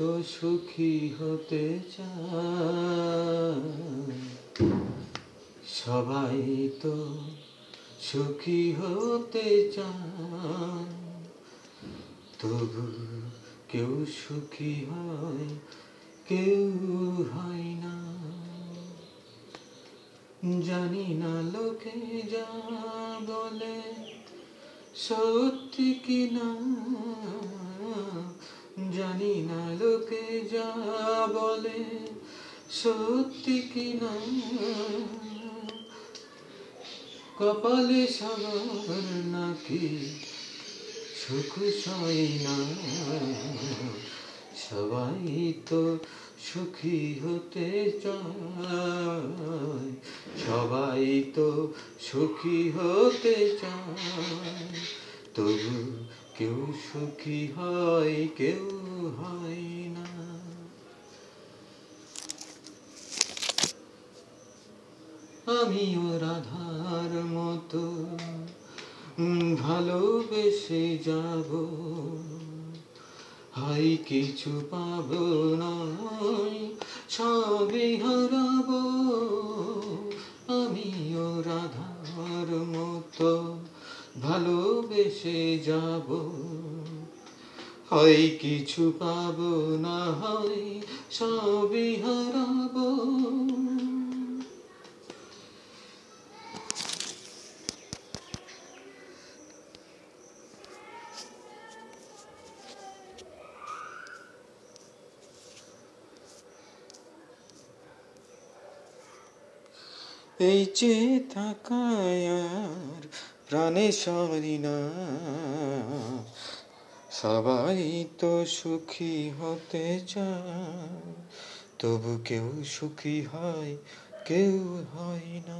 সুখী হতে চায় সবাই তো সুখী হতে চায়। তবু কেউ সুখী হয়, কেউ হয় না। জানি না লোকে যা বলে, সত্যি কি না? জানি না লোকে যা বলে, সত্যি কি না? কপালে সবার নাকি সুখ সয় না? সবাই তো সুখী হতে চায়, সবাই তো সুখী হতে চায়। তবু কেউ সুখী হয়, কেউ হয় না। আমিও রাধার মতো ভালোবেসে যাব। হাই, কিছু পাবো নয় সবই হারাবো। আমিও রাধার মতো ভালোবেসে যাব। হয় কিছু পাবো না হয় সবই হারাবো। এই যে থাকায় প্রাণে না। সবাই তো সুখী হতে চায় তবু কেউ সুখী হয় কেউ হয় না।